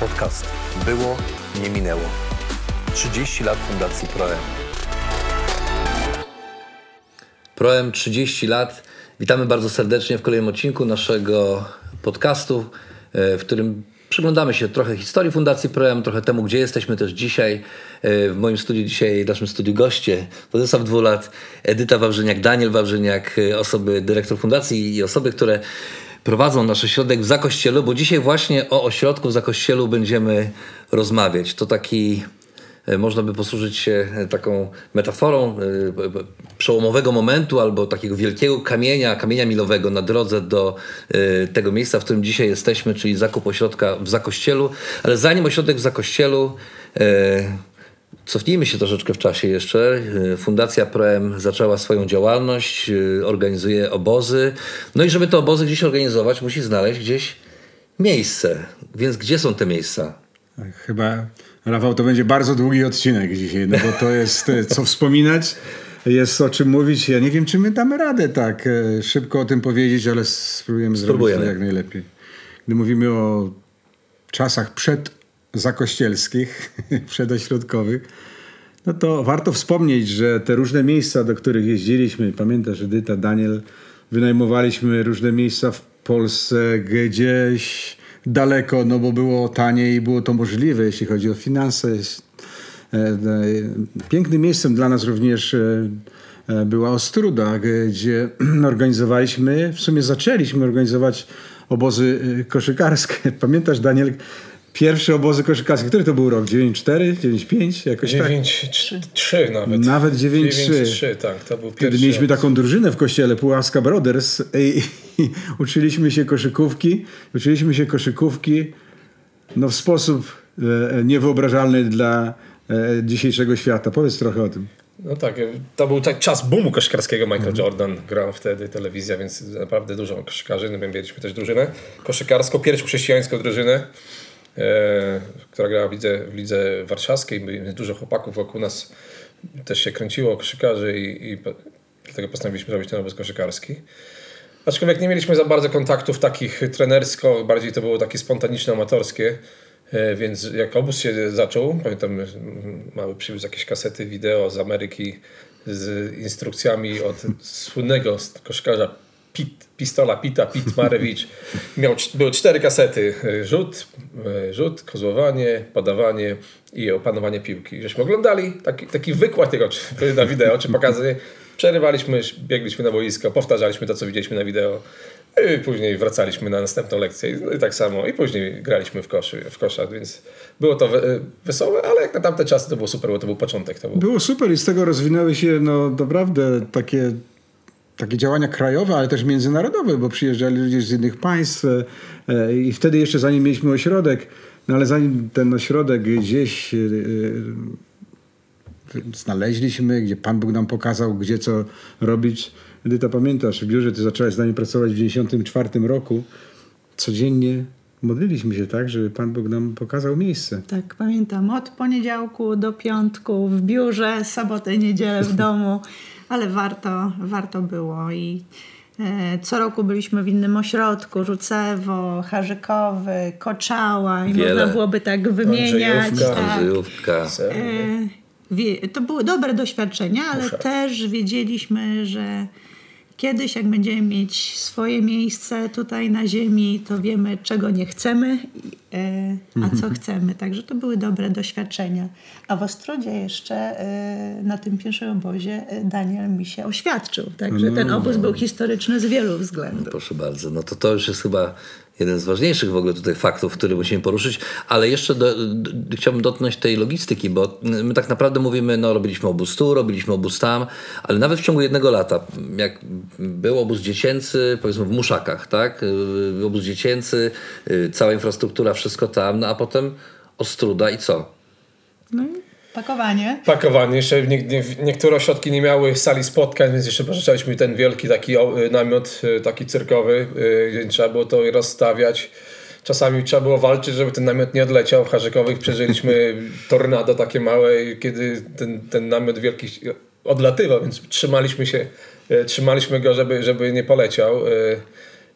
Podcast Było, nie minęło. 30 lat Fundacji Proem. Proem 30 lat. Witamy bardzo serdecznie w kolejnym odcinku naszego podcastu, e, w którym przyglądamy się trochę historii Fundacji Proem, trochę temu, gdzie jesteśmy też dzisiaj. E, w moim studiu dzisiaj, w naszym studiu goście Władysław Dwulat, Edyta Wawrzyniak, Daniel Wawrzyniak, e, osoby dyrektor fundacji i osoby, które prowadzą nasz ośrodek w Zakościelu, bo dzisiaj właśnie o ośrodku w Zakościelu będziemy rozmawiać. To taki e, można by posłużyć się taką metaforą przełomowego momentu albo takiego wielkiego kamienia, kamienia milowego na drodze do tego miejsca, w którym dzisiaj jesteśmy, czyli zakup ośrodka w Zakościelu. Ale zanim ośrodek w Zakościelu, Cofnijmy się troszeczkę w czasie jeszcze. Fundacja Proem zaczęła swoją działalność, organizuje obozy. No i żeby te obozy gdzieś organizować, musi znaleźć gdzieś miejsce. Więc gdzie są te miejsca? Chyba, Rafał, to będzie bardzo długi odcinek dzisiaj, no bo to jest e, co wspominać, jest o czym mówić. Ja nie wiem, czy my damy radę tak szybko o tym powiedzieć, ale spróbujemy, spróbujemy. zrobić to jak najlepiej. Gdy mówimy o czasach przed zakościelskich, przedośrodkowych, no to warto wspomnieć, że te różne miejsca, do których jeździliśmy, pamiętasz Edyta, Daniel, wynajmowaliśmy różne miejsca w Polsce gdzieś daleko, no bo było taniej i było to możliwe, jeśli chodzi o finanse. E, e, pięknym miejscem dla nas również e, była Ostruda, gdzie organizowaliśmy, w sumie zaczęliśmy organizować obozy koszykarskie. Pamiętasz, Daniel, Pierwsze obozy koszykarskie. Który to był rok? 9-4? 9-5? Jakoś 9-3 tak? nawet. Nawet 9-3. tak. To był Wtedy mieliśmy rok. taką drużynę w kościele, Pułaska Brothers i, i, uczyliśmy się koszykówki. Uczyliśmy się koszykówki no, w sposób e, niewyobrażalny dla e, dzisiejszego świata. Powiedz trochę o tym. No tak, to był tak czas boomu koszykarskiego. Michael mhm. Jordan grał wtedy telewizja, więc naprawdę dużo koszykarzy. No, mieliśmy też drużynę koszykarską, pierwszą chrześcijańską drużynę e, która grała w lidze, w lidze warszawskiej. Dużo chłopaków wokół nas też się kręciło, koszykarzy i, i dlatego postanowiliśmy zrobić ten obóz koszykarski. Aczkolwiek nie mieliśmy za bardzo kontaktów takich trenersko, bardziej to było takie spontaniczne, amatorskie. E, więc jak obóz się zaczął, pamiętam, mały przywiózł jakieś kasety wideo z Ameryki z instrukcjami od słynnego koszykarza Pit, pistola Pita, Pit Marewicz. Miał, były cztery kasety. Rzut, rzut, kozłowanie, podawanie i opanowanie piłki. Żeśmy oglądali taki, taki wykład czy, na wideo, czy pokazy. Przerywaliśmy, biegliśmy na boisko, powtarzaliśmy to, co widzieliśmy na wideo. I później wracaliśmy na następną lekcję no i tak samo. I później graliśmy w, koszy, w kosza, więc było to wesołe, ale jak na tamte czasy to było super, bo to był początek. To był... Było super i z tego rozwinęły się no naprawdę takie takie działania krajowe, ale też międzynarodowe, bo przyjeżdżali ludzie z innych państw e, i wtedy jeszcze zanim mieliśmy ośrodek, no ale zanim ten ośrodek gdzieś e, e, znaleźliśmy, gdzie Pan Bóg nam pokazał, gdzie co robić. Edyta, pamiętasz, w biurze ty zaczęłaś z nami pracować w 1994 roku. Codziennie modliliśmy się tak, żeby Pan Bóg nam pokazał miejsce. Tak, pamiętam. Od poniedziałku do piątku w biurze, sobotę, niedzielę w domu ale warto, warto było i e, co roku byliśmy w innym ośrodku, Rzucewo, Harzykowy, Koczała i Wiele. można byłoby tak wymieniać. Andrzejówka. Tak. E, to były dobre doświadczenia, ale Muszę. też wiedzieliśmy, że Kiedyś, jak będziemy mieć swoje miejsce tutaj na ziemi, to wiemy, czego nie chcemy, e, a co chcemy. Także to były dobre doświadczenia. A w Ostrodzie jeszcze e, na tym pierwszym obozie e, Daniel mi się oświadczył. Także ten no. obóz był historyczny z wielu względów. Proszę bardzo. No to to już jest chyba jeden z ważniejszych w ogóle tutaj faktów, który musimy poruszyć, ale jeszcze do, do, chciałbym dotknąć tej logistyki, bo my tak naprawdę mówimy, no robiliśmy obóz tu, robiliśmy obóz tam, ale nawet w ciągu jednego lata, jak był obóz dziecięcy, powiedzmy w Muszakach, tak, y, obóz dziecięcy, y, cała infrastruktura, wszystko tam, no a potem Ostruda i co? No Pakowanie. Pakowanie. Jeszcze nie, nie, niektóre ośrodki nie miały sali spotkań, więc jeszcze pożyczaliśmy ten wielki taki y, namiot, y, taki cyrkowy, y, gdzie trzeba było to rozstawiać. Czasami trzeba było walczyć, żeby ten namiot nie odleciał. W Harzykowych przeżyliśmy tornado takie małe, kiedy ten, ten namiot wielki odlatywał, więc trzymaliśmy się, trzymaliśmy go, żeby, żeby nie poleciał.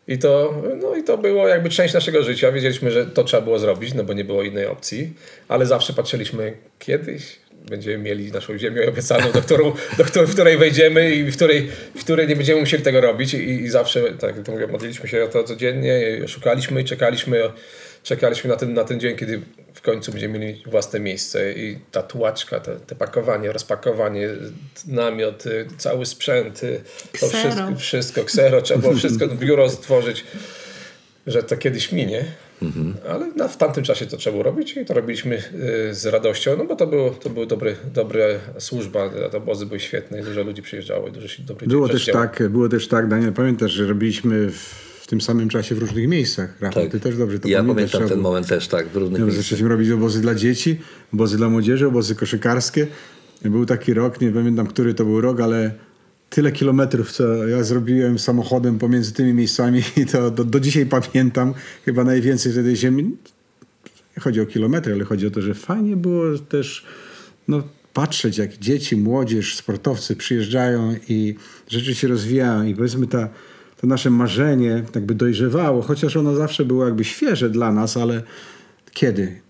I to, no i to było jakby część naszego życia. Wiedzieliśmy, że to trzeba było zrobić, no bo nie było innej opcji, ale zawsze patrzyliśmy kiedyś będziemy mieli naszą ziemię obiecaną, do, którą, do której, w której wejdziemy i w której, w której nie będziemy musieli tego robić. I, i zawsze, tak jak to mówię, modliliśmy się o to codziennie, szukaliśmy i czekaliśmy, czekaliśmy na ten, na ten dzień, kiedy w końcu będziemy mieli własne miejsce i ta tułaczka, te, te pakowanie, rozpakowanie, namiot, y, cały sprzęt, y, to Ksero. wszystko, wszystko, ksero, trzeba było wszystko, biuro stworzyć, że to kiedyś minie. Ale na, w tamtym czasie to trzeba było robić i to robiliśmy y, z radością, no bo to było, to były dobre, dobre służba, te obozy były świetne, dużo ludzi przyjeżdżało i dużo się dobrych Było też, działo. tak, było też tak, Daniel, pamiętasz, że robiliśmy w tym samym czasie w różnych miejscach. Rafał, ty też dobrze to ja pamiętasz. pamiętam trzeba ten moment też, tak, w różnych No, miejscach. zaczęliśmy robić obozy dla dzieci, obozy dla młodzieży, obozy koszykarskie. Był taki rok, nie pamiętam, który to był rok, ale tyle kilometrów, co ja zrobiłem samochodem pomiędzy tymi miejscami i to do, do dzisiaj pamiętam. Chyba najwięcej wtedy ziemi. Nie chodzi o kilometry, ale chodzi o to, że fajnie było też no, patrzeć, jak dzieci, młodzież, sportowcy przyjeżdżają i rzeczy się rozwijają i powiedzmy ta, to nasze marzenie jakby dojrzewało, chociaż ono zawsze było jakby świeże dla nas, ale kiedy?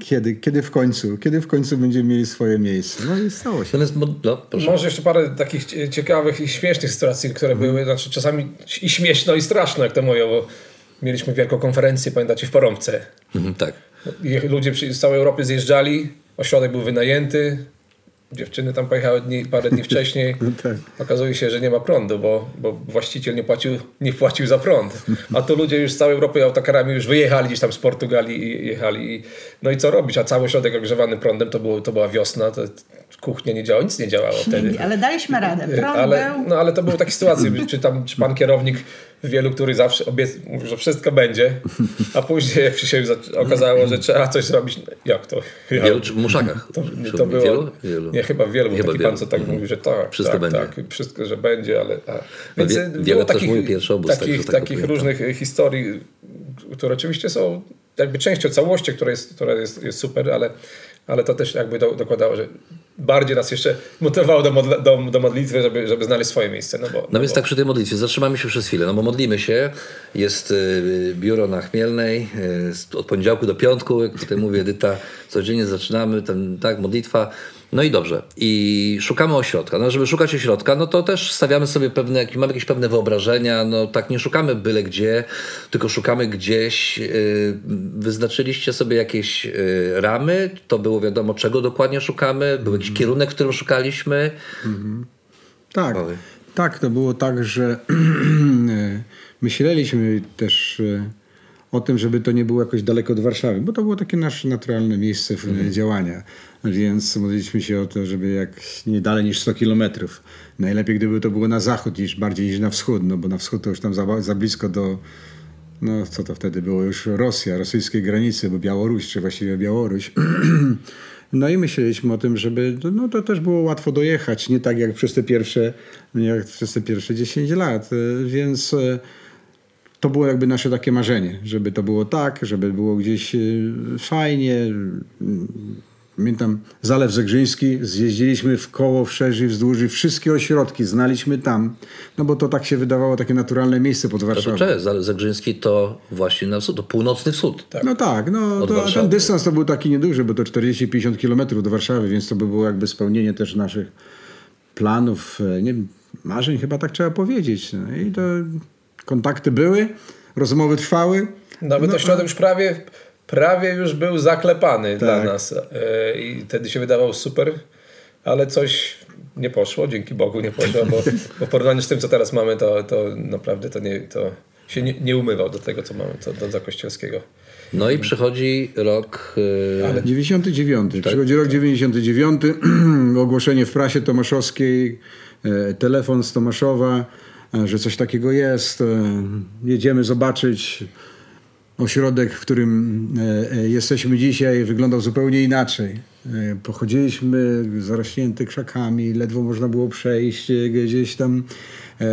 Kiedy, kiedy w końcu? Kiedy w końcu będziemy mieli swoje miejsce? No i stało się. Mo- no. Może jeszcze parę takich cie- ciekawych i śmiesznych sytuacji, które były, znaczy czasami i śmieszno i straszno, jak to mówią, bo mieliśmy wielką konferencję, pamiętacie, w Porąbce. Mhm, tak. I ludzie z całej Europy zjeżdżali, ośrodek był wynajęty, dziewczyny tam pojechały dni, parę dni wcześniej. tak. Okazuje się, że nie ma prądu, bo, bo właściciel nie płacił, nie płacił za prąd. A tu ludzie już z całej Europy autokarami już wyjechali gdzieś tam z Portugalii i jechali. No i co robić? A cały ośrodek ogrzewany prądem, to, było, to była wiosna, to kuchnia nie działała, nic nie działało wtedy. Ale daliśmy radę. Prąd Ale, był. no, ale to były takie sytuacje, czy tam czy pan kierownik wielu, który zawsze obiec, mówił, że wszystko będzie, a później jak się za- okazało, że trzeba coś zrobić, jak to? W wielu czy w muszakach? To, to było, wielu? wielu. Nie, chyba wielu, był Chyba taki wielu. pan, co tak Mhm. mówił, że tak, Wszystko tak, będzie. tak, wszystko, że będzie, ale... A, więc wie- e, wiele takich, obóz, tak, takich, tak takich różnych e, historii, które oczywiście są jakby częścią całości, która jest, która jest, jest super, ale, ale to też jakby do, dokładało, że bardziej nas jeszcze motywowało do, modla, do, do modlitwy, żeby, żeby znaleźć swoje miejsce. No, bo, No więc bo, tak przy tej modlitwie, zatrzymamy się przez chwilę, no bo modlimy się, jest y, biuro na Chmielnej, y, od poniedziałku do piątku, jak tutaj mówi Edyta, codziennie zaczynamy, ten, tak, modlitwa, no i dobrze. I szukamy ośrodka. No żeby szukać ośrodka, no to też stawiamy sobie pewne, mamy jakieś pewne wyobrażenia, no tak nie szukamy byle gdzie, tylko szukamy gdzieś, y, wyznaczyliście sobie jakieś y, ramy, to było wiadomo czego dokładnie szukamy, był jakiś kierunek, w którym szukaliśmy. Tak, Oj. tak, to było tak, że myśleliśmy też e, o tym, żeby to nie było jakoś daleko od Warszawy, bo to było takie nasze naturalne miejsce Mhm. działania, więc modliliśmy się o to, żeby jak nie dalej niż 100 kilometrów. Najlepiej, gdyby to było na zachód, niż bardziej niż na wschód, no bo na wschód to już tam za, za blisko do, no co to wtedy było, już Rosja, rosyjskiej granicy, bo Białoruś, czy właściwie Białoruś. No i myśleliśmy o tym, żeby, no to też było łatwo dojechać, nie tak jak przez te pierwsze, jak przez te pierwsze 10 lat, więc y, to było jakby nasze takie marzenie, żeby to było tak, żeby było gdzieś y, fajnie. Pamiętam Zalew Zegrzyński, zjeździliśmy w koło, wszerz i wzdłuż i wszystkie ośrodki znaliśmy tam, no bo to tak się wydawało takie naturalne miejsce pod No to Warszawą. cześć, Zagrzyński to właśnie na wschód, to północny wschód. No tak, no to, ten dystans to był taki nieduży, bo to 40-50 kilometrów do Warszawy, więc to by było jakby spełnienie też naszych planów, e, nie marzeń chyba tak trzeba powiedzieć. No i to kontakty były, rozmowy trwały. Nawet No, ośrodek już prawie, prawie już był zaklepany dla Tak. nas e, i wtedy się wydawał super, ale coś nie poszło, dzięki Bogu nie poszło, bo, bo w porównaniu z tym, co teraz mamy, to, to naprawdę to, nie, to się nie, nie umywał do tego, co mamy, to do Zakościelskiego. No i przychodzi rok. Yy, Ale 99. Przychodzi rok 99, ogłoszenie w prasie tomaszowskiej, e, telefon z Tomaszowa, że coś takiego jest. e, Jedziemy zobaczyć. Ośrodek, w którym e, e, jesteśmy dzisiaj, wyglądał zupełnie inaczej. E, Pochodziliśmy zarośnięty krzakami, ledwo można było przejść e, gdzieś tam. e,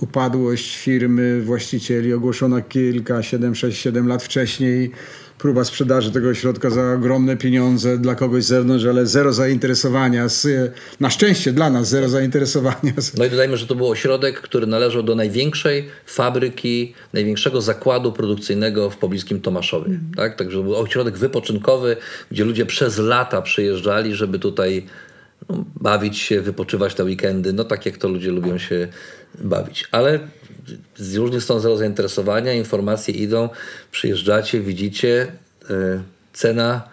upadłość firmy, właścicieli ogłoszona kilka, 7, 6, 7 lat wcześniej. Próba sprzedaży tego ośrodka za ogromne pieniądze dla kogoś z zewnątrz, ale zero zainteresowania. Z, na szczęście dla nas zero zainteresowania. No i dodajmy, że to był ośrodek, który należał do największej fabryki, największego zakładu produkcyjnego w pobliskim Tomaszowie. Tak? Także to był ośrodek wypoczynkowy, gdzie ludzie przez lata przyjeżdżali, żeby tutaj no, bawić się, wypoczywać na weekendy, no tak jak to ludzie lubią się bawić. Ale z różnych stron zero zainteresowania, informacje idą, przyjeżdżacie, widzicie, yy, cena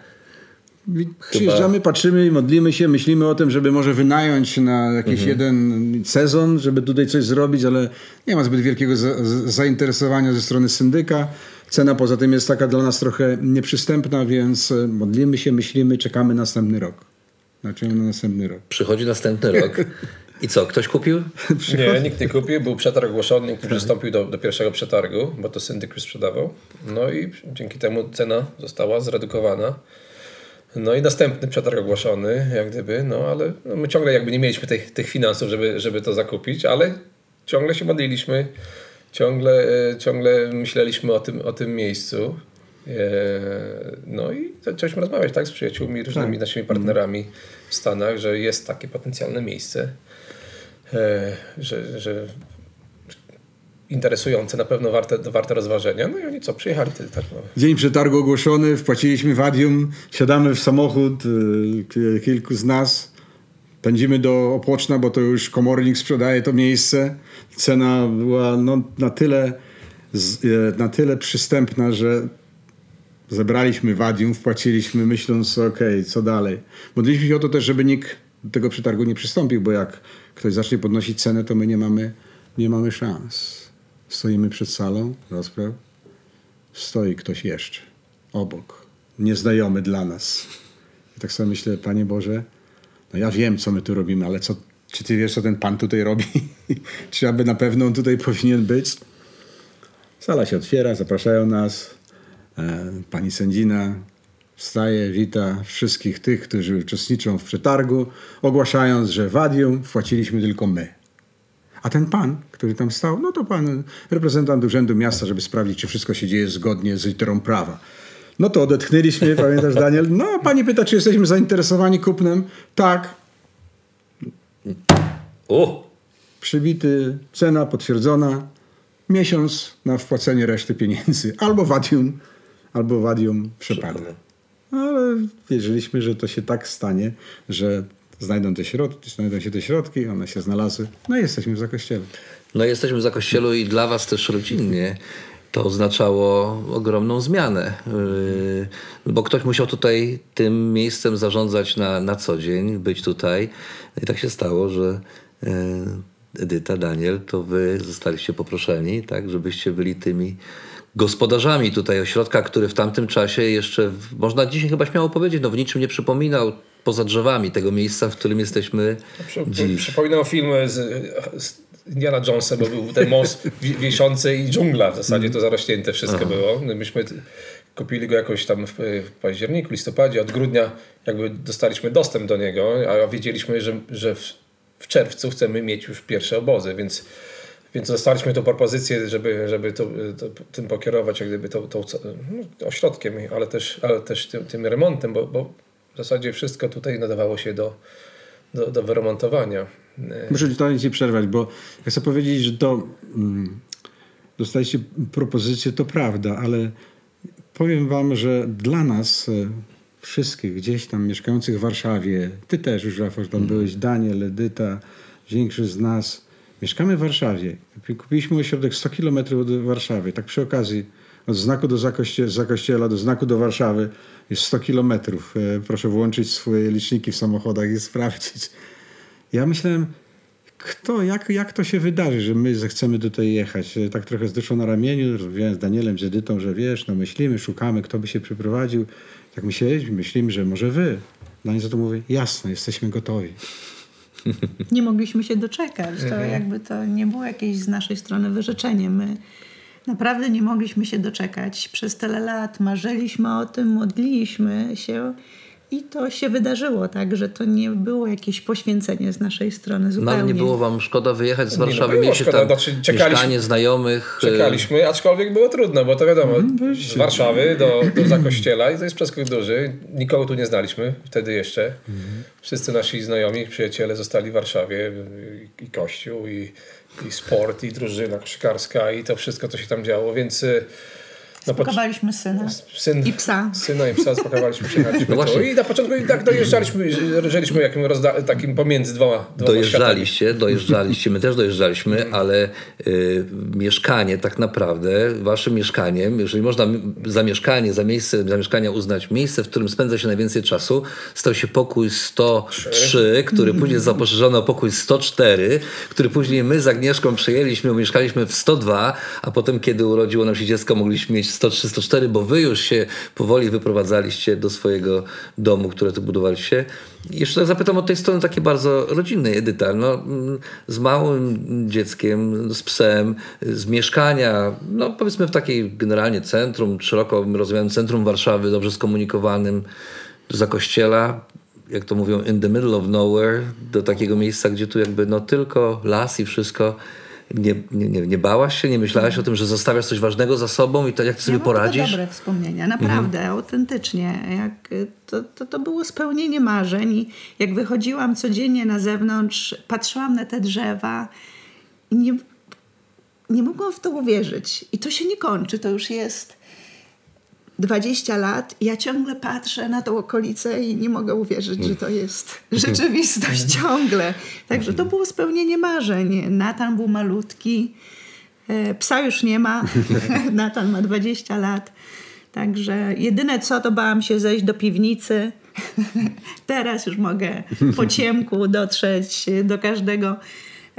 Przyjeżdżamy, patrzymy, modlimy się, myślimy o tym, żeby może wynająć na jakiś jeden sezon, żeby tutaj coś zrobić, ale nie ma zbyt wielkiego za, zainteresowania ze strony syndyka. Cena poza tym jest taka dla nas trochę nieprzystępna, więc e, modlimy się, myślimy, czekamy następny rok. Znaczy na następny rok. przychodzi następny rok. I co, ktoś kupił? Nie, nikt nie kupił. Był przetarg ogłoszony, nikt nie przystąpił do, do pierwszego przetargu, bo to syndyk już sprzedawał. No i dzięki temu cena została zredukowana. No i następny przetarg ogłoszony, jak gdyby, no ale no my ciągle jakby nie mieliśmy tych, tych finansów, żeby, żeby to zakupić, ale ciągle się modliliśmy, ciągle, e, ciągle myśleliśmy o tym, o tym miejscu. E, No i zaczęliśmy rozmawiać tak, z przyjaciółmi, różnymi naszymi partnerami w Stanach, że jest takie potencjalne miejsce, że, że interesujące, na pewno warte, warte rozważenia. No i oni co, przyjechali wtedy tak. No. Dzień przetargu ogłoszony, wpłaciliśmy wadium, siadamy w samochód, ki- kilku z nas, pędzimy do Opłoczna, bo to już komornik sprzedaje to miejsce. Cena była no, na, tyle, e, na tyle przystępna, że zebraliśmy wadium, wpłaciliśmy, myśląc, okej, co dalej. Modliliśmy się o to też, żeby nikt do tego przetargu nie przystąpił, bo jak ktoś zacznie podnosić cenę, to my nie mamy, nie mamy szans. Stoimy przed salą rozpraw, stoi ktoś jeszcze obok, nieznajomy dla nas. I tak sobie myślę, Panie Boże, no ja wiem, co my tu robimy, ale co, czy Ty wiesz, co ten Pan tutaj robi? czy aby na pewno on tutaj powinien być? Sala się otwiera, zapraszają nas. E, Pani sędzina wstaje, wita wszystkich tych, którzy uczestniczą w przetargu, ogłaszając, że wadium wpłaciliśmy tylko my. A ten pan, który tam stał, no to pan reprezentant Urzędu Miasta, żeby sprawdzić, czy wszystko się dzieje zgodnie z literą prawa. No to odetchnęliśmy, pamiętasz Daniel? No, pani pyta, czy jesteśmy zainteresowani kupnem. Tak, O! przybity, cena potwierdzona, miesiąc na wpłacenie reszty pieniędzy. Albo wadium, albo wadium przepada. No, Ale wierzyliśmy, że to się tak stanie, że znajdą te środki, znajdą się te środki, one się znalazły. No i jesteśmy w zakościele. No jesteśmy za kościelu i dla was też rodzinnie to oznaczało ogromną zmianę, yy, bo ktoś musiał tutaj tym miejscem zarządzać na, na co dzień, być tutaj. No I tak się stało, że yy, Edyta, Daniel, to wy zostaliście poproszeni, tak, żebyście byli tymi gospodarzami tutaj ośrodka, który w tamtym czasie jeszcze, można dzisiaj chyba śmiało powiedzieć, no w niczym nie przypominał poza drzewami tego miejsca, w którym jesteśmy Przy, dziś. przypominam film z, z Indiana Jonesa, bo był ten most wi- wiesiący i dżungla w zasadzie, to zarośnięte wszystko było. No Myśmy kupili go jakoś tam w, w październiku, listopadzie, od grudnia jakby dostaliśmy dostęp do niego, a wiedzieliśmy, że, że w, w czerwcu chcemy mieć już pierwsze obozy, więc więc dostaliśmy tą propozycję, żeby, żeby to, to, tym pokierować, jak gdyby tą, tą, no, ośrodkiem, ale też, ale też tym, tym remontem, bo, bo w zasadzie wszystko tutaj nadawało się do, do, do wyremontowania. E, Muszę ci ci przerwać, bo ja chcę powiedzieć, że to mm, dostaliście propozycję, to prawda, ale powiem wam, że dla nas e, wszystkich gdzieś tam mieszkających w Warszawie, ty też już Rafał, tam byłeś, Daniel, Edyta, większość z nas, mieszkamy w Warszawie. Kupiliśmy ośrodek 100 km od Warszawy, tak przy okazji od znaku do zakoście, zakościela do znaku do Warszawy jest 100 kilometrów. E, Proszę włączyć swoje liczniki w samochodach i sprawdzić. Ja myślałem, kto, jak, jak to się wydarzy, że my zechcemy tutaj jechać? E, Tak trochę z duszą na ramieniu, rozmawiałem z Danielem, z Edytą, że wiesz, no myślimy, szukamy, kto by się przyprowadził. Tak myśleliśmy, myślimy, że może wy. Daniel za to mówi, jasne, jesteśmy gotowi. Nie mogliśmy się doczekać. To jakby to nie było jakieś z naszej strony wyrzeczenie. My naprawdę nie mogliśmy się doczekać. Przez tyle lat marzyliśmy o tym, modliliśmy się I to się wydarzyło, tak, że to nie było jakieś poświęcenie z naszej strony No zupełnie. ale nie było wam szkoda wyjechać z no, Warszawy, było mieliście szkoda, tam znaczy czekaliśmy- mieszkanie, znajomych. e, Czekaliśmy, aczkolwiek było trudno, bo to wiadomo, z Warszawy do, do Zakościela i to jest przeskok duży. Nikogo tu nie znaliśmy wtedy jeszcze. Wszyscy nasi znajomi, przyjaciele zostali w Warszawie i, i kościół, i, i sport, i drużyna koszykarska i to wszystko, co się tam działo, więc poc- Spakowaliśmy syna syn, i psa. Syna i psa spakowaliśmy, przyjechaliśmy No. I na początku i tak dojeżdżaliśmy, żyliśmy jakim rozda- takim pomiędzy dwoma, dwoma światami. Dojeżdżaliście, dojeżdżaliście, my też dojeżdżaliśmy, ale y, mieszkanie tak naprawdę, waszym mieszkaniem, jeżeli można za mieszkanie, za miejsce zamieszkania uznać miejsce, w którym spędza się najwięcej czasu, stał się pokój 103, który później zaposzerzono o pokój 104, który później my z Agnieszką przyjęliśmy, mieszkaliśmy w 102, a potem kiedy urodziło nam się dziecko, mogliśmy mieć 103, 104, bo wy już się powoli wyprowadzaliście do swojego domu, które tu budowaliście. Jeszcze tak zapytam od tej strony takiej bardzo rodzinnej, Edyta. No, mm, z małym dzieckiem, z psem, z mieszkania, no powiedzmy w takiej generalnie centrum, szeroko rozumianym centrum Warszawy, dobrze skomunikowanym, za kościela, jak to mówią, in the middle of nowhere, do takiego miejsca, gdzie tu jakby no tylko las i wszystko. Nie, nie, nie, nie bałaś się, nie myślałaś o tym, że zostawiasz coś ważnego za sobą i to jak ty sobie ja poradzisz? dobre wspomnienia, naprawdę, autentycznie. Jak, to, to, to było spełnienie marzeń i jak wychodziłam codziennie na zewnątrz, patrzyłam na te drzewa i nie, nie mogłam w to uwierzyć. I to się nie kończy, to już jest 20 lat i ja ciągle patrzę na tą okolicę i nie mogę uwierzyć, że to jest rzeczywistość ciągle. Także to było spełnienie marzeń. Natan był malutki, e, psa już nie ma, Natan ma 20 lat. Także jedyne co, to bałam się zejść do piwnicy. Teraz już mogę po ciemku dotrzeć do każdego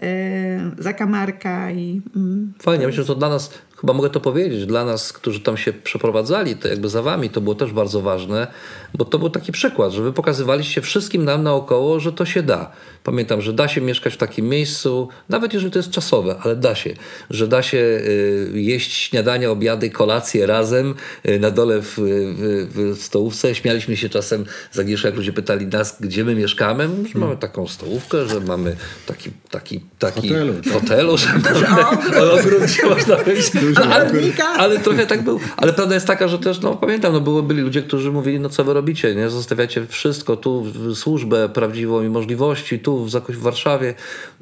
e, zakamarka i mm, Fajnie, myślę, że to dla nas, chyba mogę to powiedzieć, dla nas, którzy tam się przeprowadzali, to jakby za wami, to było też bardzo ważne, bo to był taki przykład, że wy pokazywaliście wszystkim nam naokoło, że to się da. Pamiętam, że da się mieszkać w takim miejscu, nawet jeżeli to jest czasowe, ale da się, że da się y, jeść śniadania, obiady, kolacje razem y, na dole w, w, w stołówce. Śmialiśmy się czasem z Agnieszką, jak ludzie pytali nas, gdzie my mieszkamy, że mamy taką stołówkę, że mamy taki, taki, taki Hotelu. hotelu, że mamy ogród, gdzie można wyjść. Ale, ale trochę tak był. Ale prawda jest taka, że też, no pamiętam, no było, byli ludzie, którzy mówili, no co wy robicie, nie? Zostawiacie wszystko, tu w- służbę prawdziwą i możliwości, tu w, w Warszawie,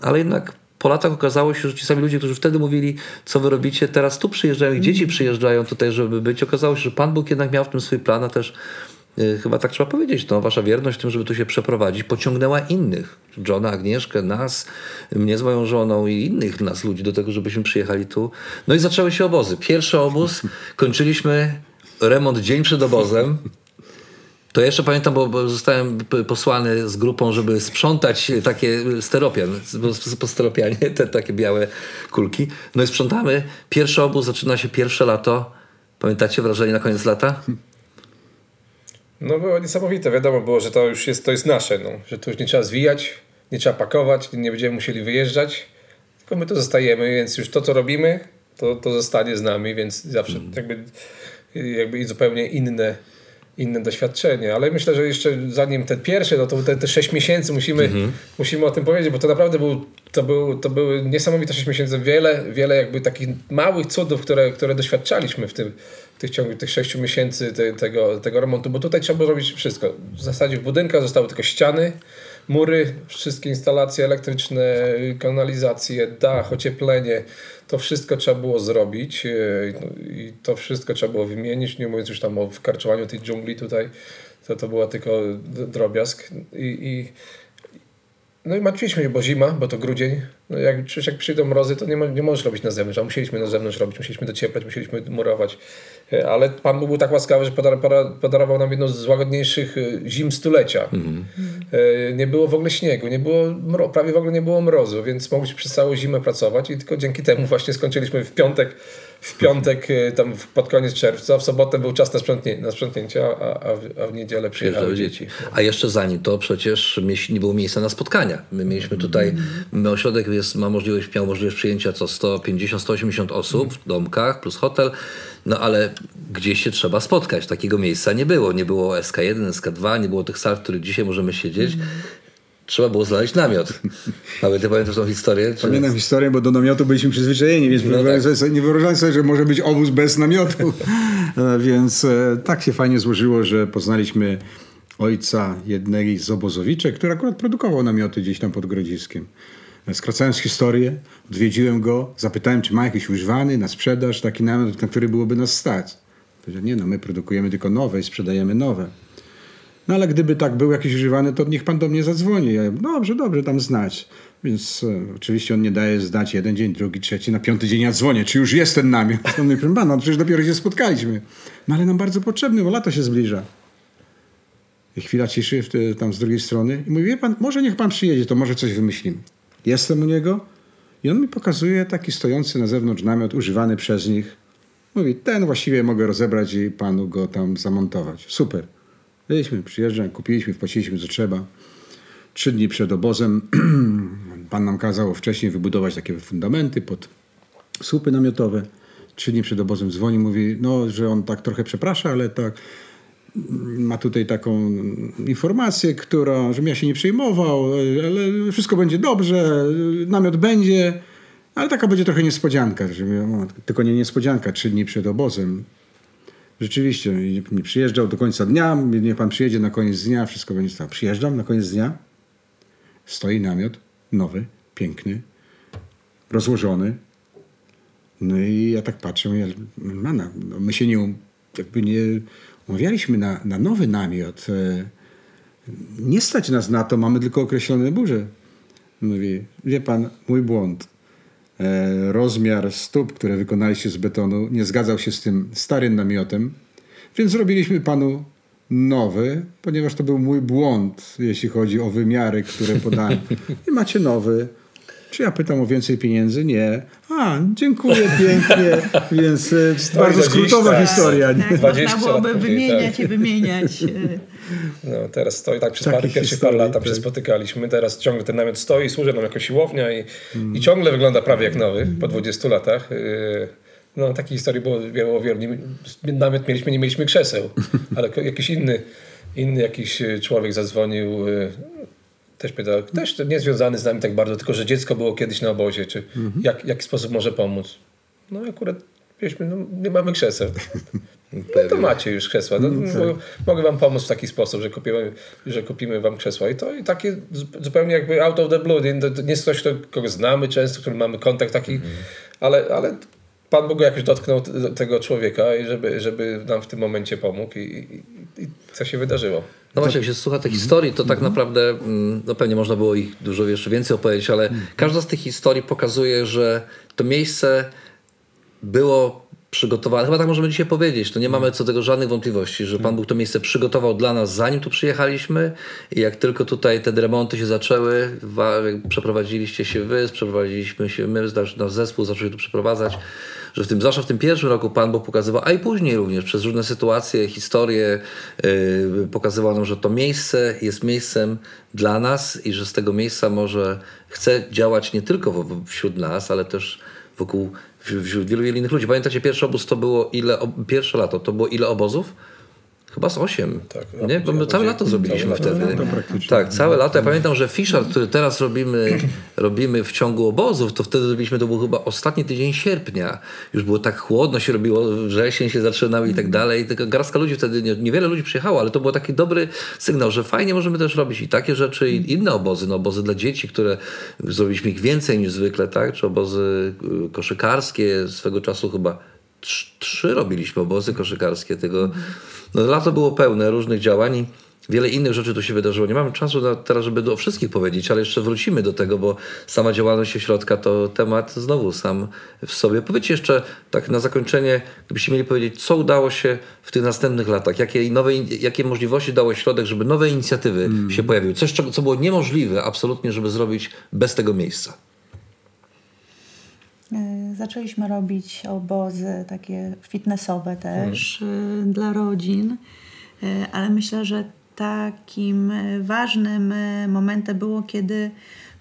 ale jednak po latach okazało się, że ci sami ludzie, którzy wtedy mówili, co wy robicie, teraz tu przyjeżdżają i dzieci przyjeżdżają tutaj, żeby być. Okazało się, że Pan Bóg jednak miał w tym swój plan, a też chyba tak trzeba powiedzieć, no, wasza wierność w tym, żeby tu się przeprowadzić, pociągnęła innych. Johna, Agnieszkę, nas, mnie z moją żoną i innych nas ludzi do tego, żebyśmy przyjechali tu. No i zaczęły się obozy. Pierwszy obóz, kończyliśmy remont dzień przed obozem. To jeszcze pamiętam, bo, zostałem posłany z grupą, żeby sprzątać takie steropian, po steropianie, te takie białe kulki. No i sprzątamy. Pierwszy obóz, zaczyna się pierwsze lato. Pamiętacie wrażenie na koniec lata? No było niesamowite, wiadomo było, że to już jest, to jest nasze, no, że tu już nie trzeba zwijać, nie trzeba pakować, nie będziemy musieli wyjeżdżać, tylko my tu zostajemy, więc już to, co robimy, to, to zostanie z nami, więc zawsze jakby, jakby i zupełnie inne, inne doświadczenie, ale myślę, że jeszcze zanim ten pierwszy, no to te, te 6 miesięcy musimy, musimy o tym powiedzieć, bo to naprawdę był, to, był, to były niesamowite 6 miesięcy, wiele, wiele jakby takich małych cudów, które, które doświadczaliśmy w tym, w tych ciągu tych 6 miesięcy te, tego, tego remontu, bo tutaj trzeba było robić wszystko. W zasadzie w budynkach zostały tylko ściany, mury, wszystkie instalacje elektryczne, kanalizacje, dach, ocieplenie, to wszystko trzeba było zrobić e, i to wszystko trzeba było wymienić, nie mówiąc już tam o wkarczowaniu tej dżungli tutaj, to, to była tylko drobiazg. I, i no i martwiliśmy się, bo zima, bo to grudzień. No jak, przecież jak przyjdą mrozy, to nie, mo- nie możesz robić na zewnątrz, a musieliśmy na zewnątrz robić, musieliśmy docieplać, musieliśmy murować. E, Ale Pan Bóg był tak łaskawy, że podar, podar, podarował nam jedną z łagodniejszych e, zim stulecia. E, Nie było w ogóle śniegu, nie było mro, prawie w ogóle nie było mrozu, więc mogliśmy przez całą zimę pracować i tylko dzięki temu właśnie skończyliśmy w piątek, w piątek e, tam pod koniec czerwca, w sobotę był czas na, sprzątnie, na sprzątnięcie, a, a, w, a w niedzielę przyjechały Przyjeżdżały dzieci. A jeszcze zanim to przecież nie było miejsca na spotkania. My mieliśmy tutaj, my ośrodek jest, ma możliwość, miał możliwość przyjęcia co 150-180 osób w domkach plus hotel. No ale gdzieś się trzeba spotkać. Takiego miejsca nie było. Nie było SK1, SK2, nie było tych sal, w których dzisiaj możemy siedzieć. Trzeba było znaleźć namiot. Ale ty pamiętasz tą historię? Czy... Pamiętam historię, bo do namiotu byliśmy przyzwyczajeni, więc No tak. sobie, nie wyobrażałem sobie, że może być obóz bez namiotu. E, więc e, tak się fajnie złożyło, że poznaliśmy ojca jednej z obozowiczek, który akurat produkował namioty gdzieś tam pod Grodziskiem. E, Skracając historię, odwiedziłem go, zapytałem, czy ma jakiś używany na sprzedaż, taki namiot, na który byłoby nas stać. Powiedział, nie no, my produkujemy tylko nowe i sprzedajemy nowe. No ale gdyby tak był jakiś używany, to niech pan do mnie zadzwoni. Ja, dobrze, dobrze, tam znać. Więc e, oczywiście on nie daje znać jeden dzień, drugi, trzeci, na piąty dzień ja dzwonię. Czy już jest ten namiot? No mówię, proszę pana, no przecież dopiero się spotkaliśmy. No ale nam bardzo potrzebny, bo lato się zbliża. I chwila ciszy te, tam z drugiej strony. I mówi, wie pan, może niech pan przyjedzie, to może coś wymyślimy. Jestem u niego i on mi pokazuje taki stojący na zewnątrz namiot, używany przez nich. Mówi, ten właściwie mogę rozebrać i panu go tam zamontować. Super. Byliśmy, przyjeżdżam, kupiliśmy, wpłaciliśmy co trzeba. Trzy dni przed obozem pan nam kazał wcześniej wybudować takie fundamenty pod słupy namiotowe. Trzy dni przed obozem dzwoni, mówi, no, że on tak trochę przeprasza, ale tak ma tutaj taką informację, która, żebym ja się nie przejmował, ale wszystko będzie dobrze, namiot będzie, ale taka będzie trochę niespodzianka. Że tylko nie niespodzianka, trzy dni przed obozem. Rzeczywiście, nie, nie przyjeżdżał do końca dnia, niech pan przyjedzie na koniec dnia, wszystko będzie stało. Przyjeżdżam na koniec dnia, stoi namiot, nowy, piękny, rozłożony. No i ja tak patrzę, mówię, mana, no my się nie, um- jakby nie umawialiśmy na, na nowy namiot. E, Nie stać nas na to, mamy tylko określone burze. Mówi, wie pan, mój błąd. E, rozmiar stóp, które wykonaliście z betonu, nie zgadzał się z tym starym namiotem, więc zrobiliśmy panu nowy, ponieważ to był mój błąd, jeśli chodzi o wymiary, które podałem. I macie nowy. Czy ja pytam o więcej pieniędzy? Nie. A, dziękuję pięknie. Więc e, bardzo skrótowa tak. historia. nie? Tak, 20 można byłoby wymieniać tak. i wymieniać. No, teraz stoi tak przez parę, pierwszych parę lat tam tak. się spotykaliśmy. Teraz ciągle ten namiot stoi, służy nam jako siłownia i, Mm. i ciągle wygląda prawie jak nowy po 20 latach. Yy, No, takich historii było, wiele. Nie- Namiot mieliśmy, nie mieliśmy krzeseł, ale jakiś inny, inny jakiś y, człowiek zadzwonił. yy, Też pytał, też nie związany z nami tak bardzo, tylko że dziecko było kiedyś na obozie, czy Mhm. jak, jaki sposób może pomóc. No akurat mieliśmy, no, nie mamy krzeseł. No to macie już krzesła. No, mo- mogę wam pomóc w taki sposób, że kupimy, że kupimy wam krzesła. I to i takie zu- zupełnie jakby out of the blue. Nie, to, nie jest ktoś, kto, kogo znamy często, który mamy kontakt taki, ale, ale Pan Bóg jakoś dotknął t- tego człowieka, i żeby, żeby nam w tym momencie pomógł i, i, i co się wydarzyło. No właśnie, jak się słucha tych historii, to tak naprawdę, mm, no pewnie można było ich dużo jeszcze więcej opowiedzieć, ale każda z tych historii pokazuje, że to miejsce było przygotowane. Chyba tak możemy dzisiaj powiedzieć. To nie mamy co do tego żadnych wątpliwości, że Pan Bóg to miejsce przygotował dla nas, zanim tu przyjechaliśmy i jak tylko tutaj te remonty się zaczęły, wa- przeprowadziliście się wy, przeprowadziliśmy się my, nasz, nasz zespół zaczął się tu przeprowadzać, że w tym, zwłaszcza w tym pierwszym roku Pan Bóg pokazywał, a i później również przez różne sytuacje, historie, yy, pokazywał nam, że to miejsce jest miejscem dla nas i że z tego miejsca może chce działać nie tylko wśród nas, ale też wokół wśród, wielu, wielu innych ludzi. Pamiętacie, pierwszy obóz to było ile, pierwsze lato, to było ile obozów? Chyba z osiem. Tak, nie? Bo my całe lato zrobiliśmy Całe lato, wtedy. praktycznie. Tak, całe lato. Ja pamiętam, że Fisher, który teraz robimy, robimy w ciągu obozów, to wtedy zrobiliśmy, to był chyba ostatni tydzień sierpnia. Już było tak chłodno się robiło, wrzesień się zaczynał i tak dalej. Tylko garstka ludzi wtedy, nie, niewiele ludzi przyjechało, ale to był taki dobry sygnał, że fajnie możemy też robić i takie rzeczy, i inne obozy. No, obozy dla dzieci, które zrobiliśmy ich więcej niż zwykle, tak? Czy obozy y, koszykarskie, swego czasu chyba trz- trzy robiliśmy obozy koszykarskie. Tego, no, lato było pełne różnych działań i wiele innych rzeczy tu się wydarzyło. Nie mamy czasu na, teraz, żeby o wszystkich powiedzieć, ale jeszcze wrócimy do tego, bo sama działalność ośrodka to temat znowu sam w sobie. Powiedzcie jeszcze tak na zakończenie, gdybyście mieli powiedzieć, co udało się w tych następnych latach, jakie, nowe, jakie możliwości dał ośrodek, żeby nowe inicjatywy się pojawiły. Coś, co było niemożliwe absolutnie, żeby zrobić bez tego miejsca. Zaczęliśmy robić obozy takie fitnessowe też y, dla rodzin, Y, ale myślę, że takim y, ważnym momentem było, kiedy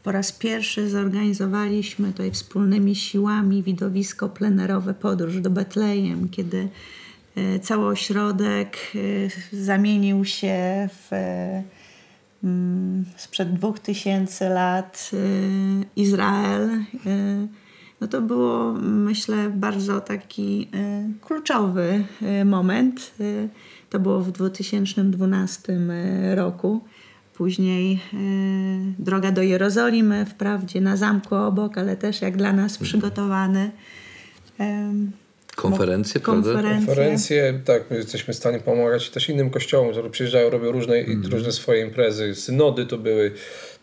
po raz pierwszy zorganizowaliśmy tutaj wspólnymi siłami widowisko plenerowe Podróż do Betlejem, kiedy cały ośrodek zamienił się w mm, sprzed dwóch tysięcy lat Izrael. No to było, myślę, bardzo taki e, kluczowy e, moment. E, To było w 2012 roku. Później droga do Jerozolimy, wprawdzie na zamku obok, ale też jak dla nas przygotowany. Konferencje, prawda? konferencje. Konferencje, tak, my jesteśmy w stanie pomagać też innym kościołom, które przyjeżdżają, robią różne, i różne swoje imprezy, synody to były,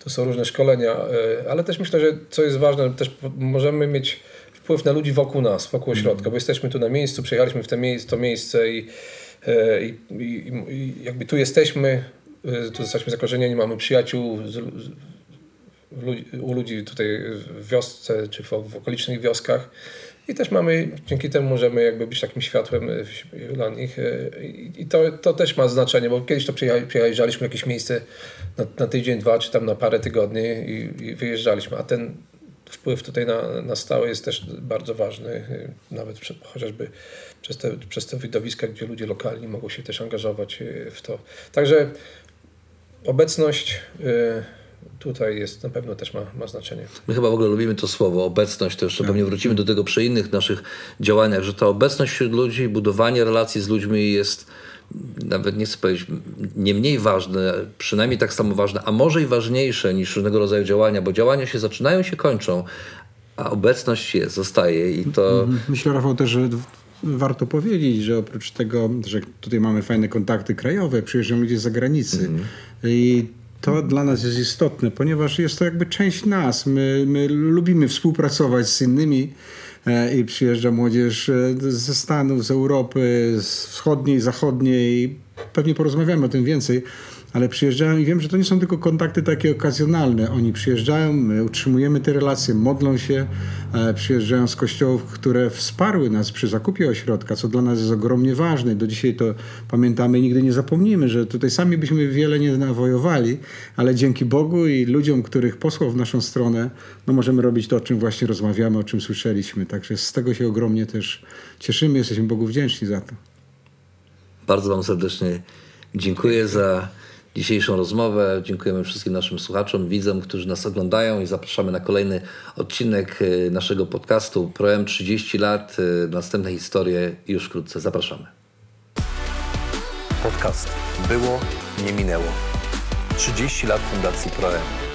to są różne szkolenia, e, ale też myślę, że co jest ważne, też możemy mieć wpływ na ludzi wokół nas, wokół ośrodka, bo jesteśmy tu na miejscu, przyjechaliśmy w te to miejsce i, e, i, i, i jakby tu jesteśmy, e, tu jesteśmy zakorzenieni, mamy przyjaciół z, z, u ludzi tutaj w wiosce czy w, w okolicznych wioskach. I też mamy, dzięki temu możemy jakby być takim światłem e, dla nich. e, I to, to też ma znaczenie, bo kiedyś to przyjeżdżaliśmy jakieś miejsce na, na tydzień, dwa, czy tam na parę tygodni i, i wyjeżdżaliśmy. A ten wpływ tutaj na, na stałe jest też bardzo ważny, e, nawet prze, chociażby przez te, przez te widowiska, gdzie ludzie lokalni mogą się też angażować w to. Także obecność e, tutaj jest na pewno też ma, ma znaczenie. My chyba w ogóle lubimy to słowo, obecność, to jeszcze pewnie wrócimy do tego przy innych naszych działaniach, że ta obecność wśród ludzi, budowanie relacji z ludźmi jest nawet nie chcę powiedzieć nie mniej ważne, przynajmniej tak samo ważne, a może i ważniejsze niż różnego rodzaju działania, bo działania się zaczynają się kończą, a obecność jest, zostaje i to Myślę, Rafał, też, że warto powiedzieć, że oprócz tego, że tutaj mamy fajne kontakty krajowe, przyjeżdżają ludzie z zagranicy i to dla nas jest istotne, ponieważ jest to jakby część nas. My, my lubimy współpracować z innymi e, i przyjeżdża młodzież e, ze Stanów, z Europy, z wschodniej, zachodniej. Pewnie porozmawiamy o tym więcej, ale przyjeżdżają i wiem, że to nie są tylko kontakty takie okazjonalne. Oni przyjeżdżają, my utrzymujemy te relacje, modlą się, e, przyjeżdżają z kościołów, które wsparły nas przy zakupie ośrodka, co dla nas jest ogromnie ważne. Do dzisiaj to pamiętamy i nigdy nie zapomnimy, że tutaj sami byśmy wiele nie nawojowali, ale dzięki Bogu i ludziom, których posłał w naszą stronę, no możemy robić to, o czym właśnie rozmawiamy, o czym słyszeliśmy. Także z tego się ogromnie też cieszymy, jesteśmy Bogu wdzięczni za to. Bardzo Wam serdecznie dziękuję za dzisiejszą rozmowę. Dziękujemy wszystkim naszym słuchaczom, widzom, którzy nas oglądają i zapraszamy na kolejny odcinek e, naszego podcastu ProM 30 lat. e, Następne historie już wkrótce. Zapraszamy. Podcast Było, nie minęło. 30 lat Fundacji ProM.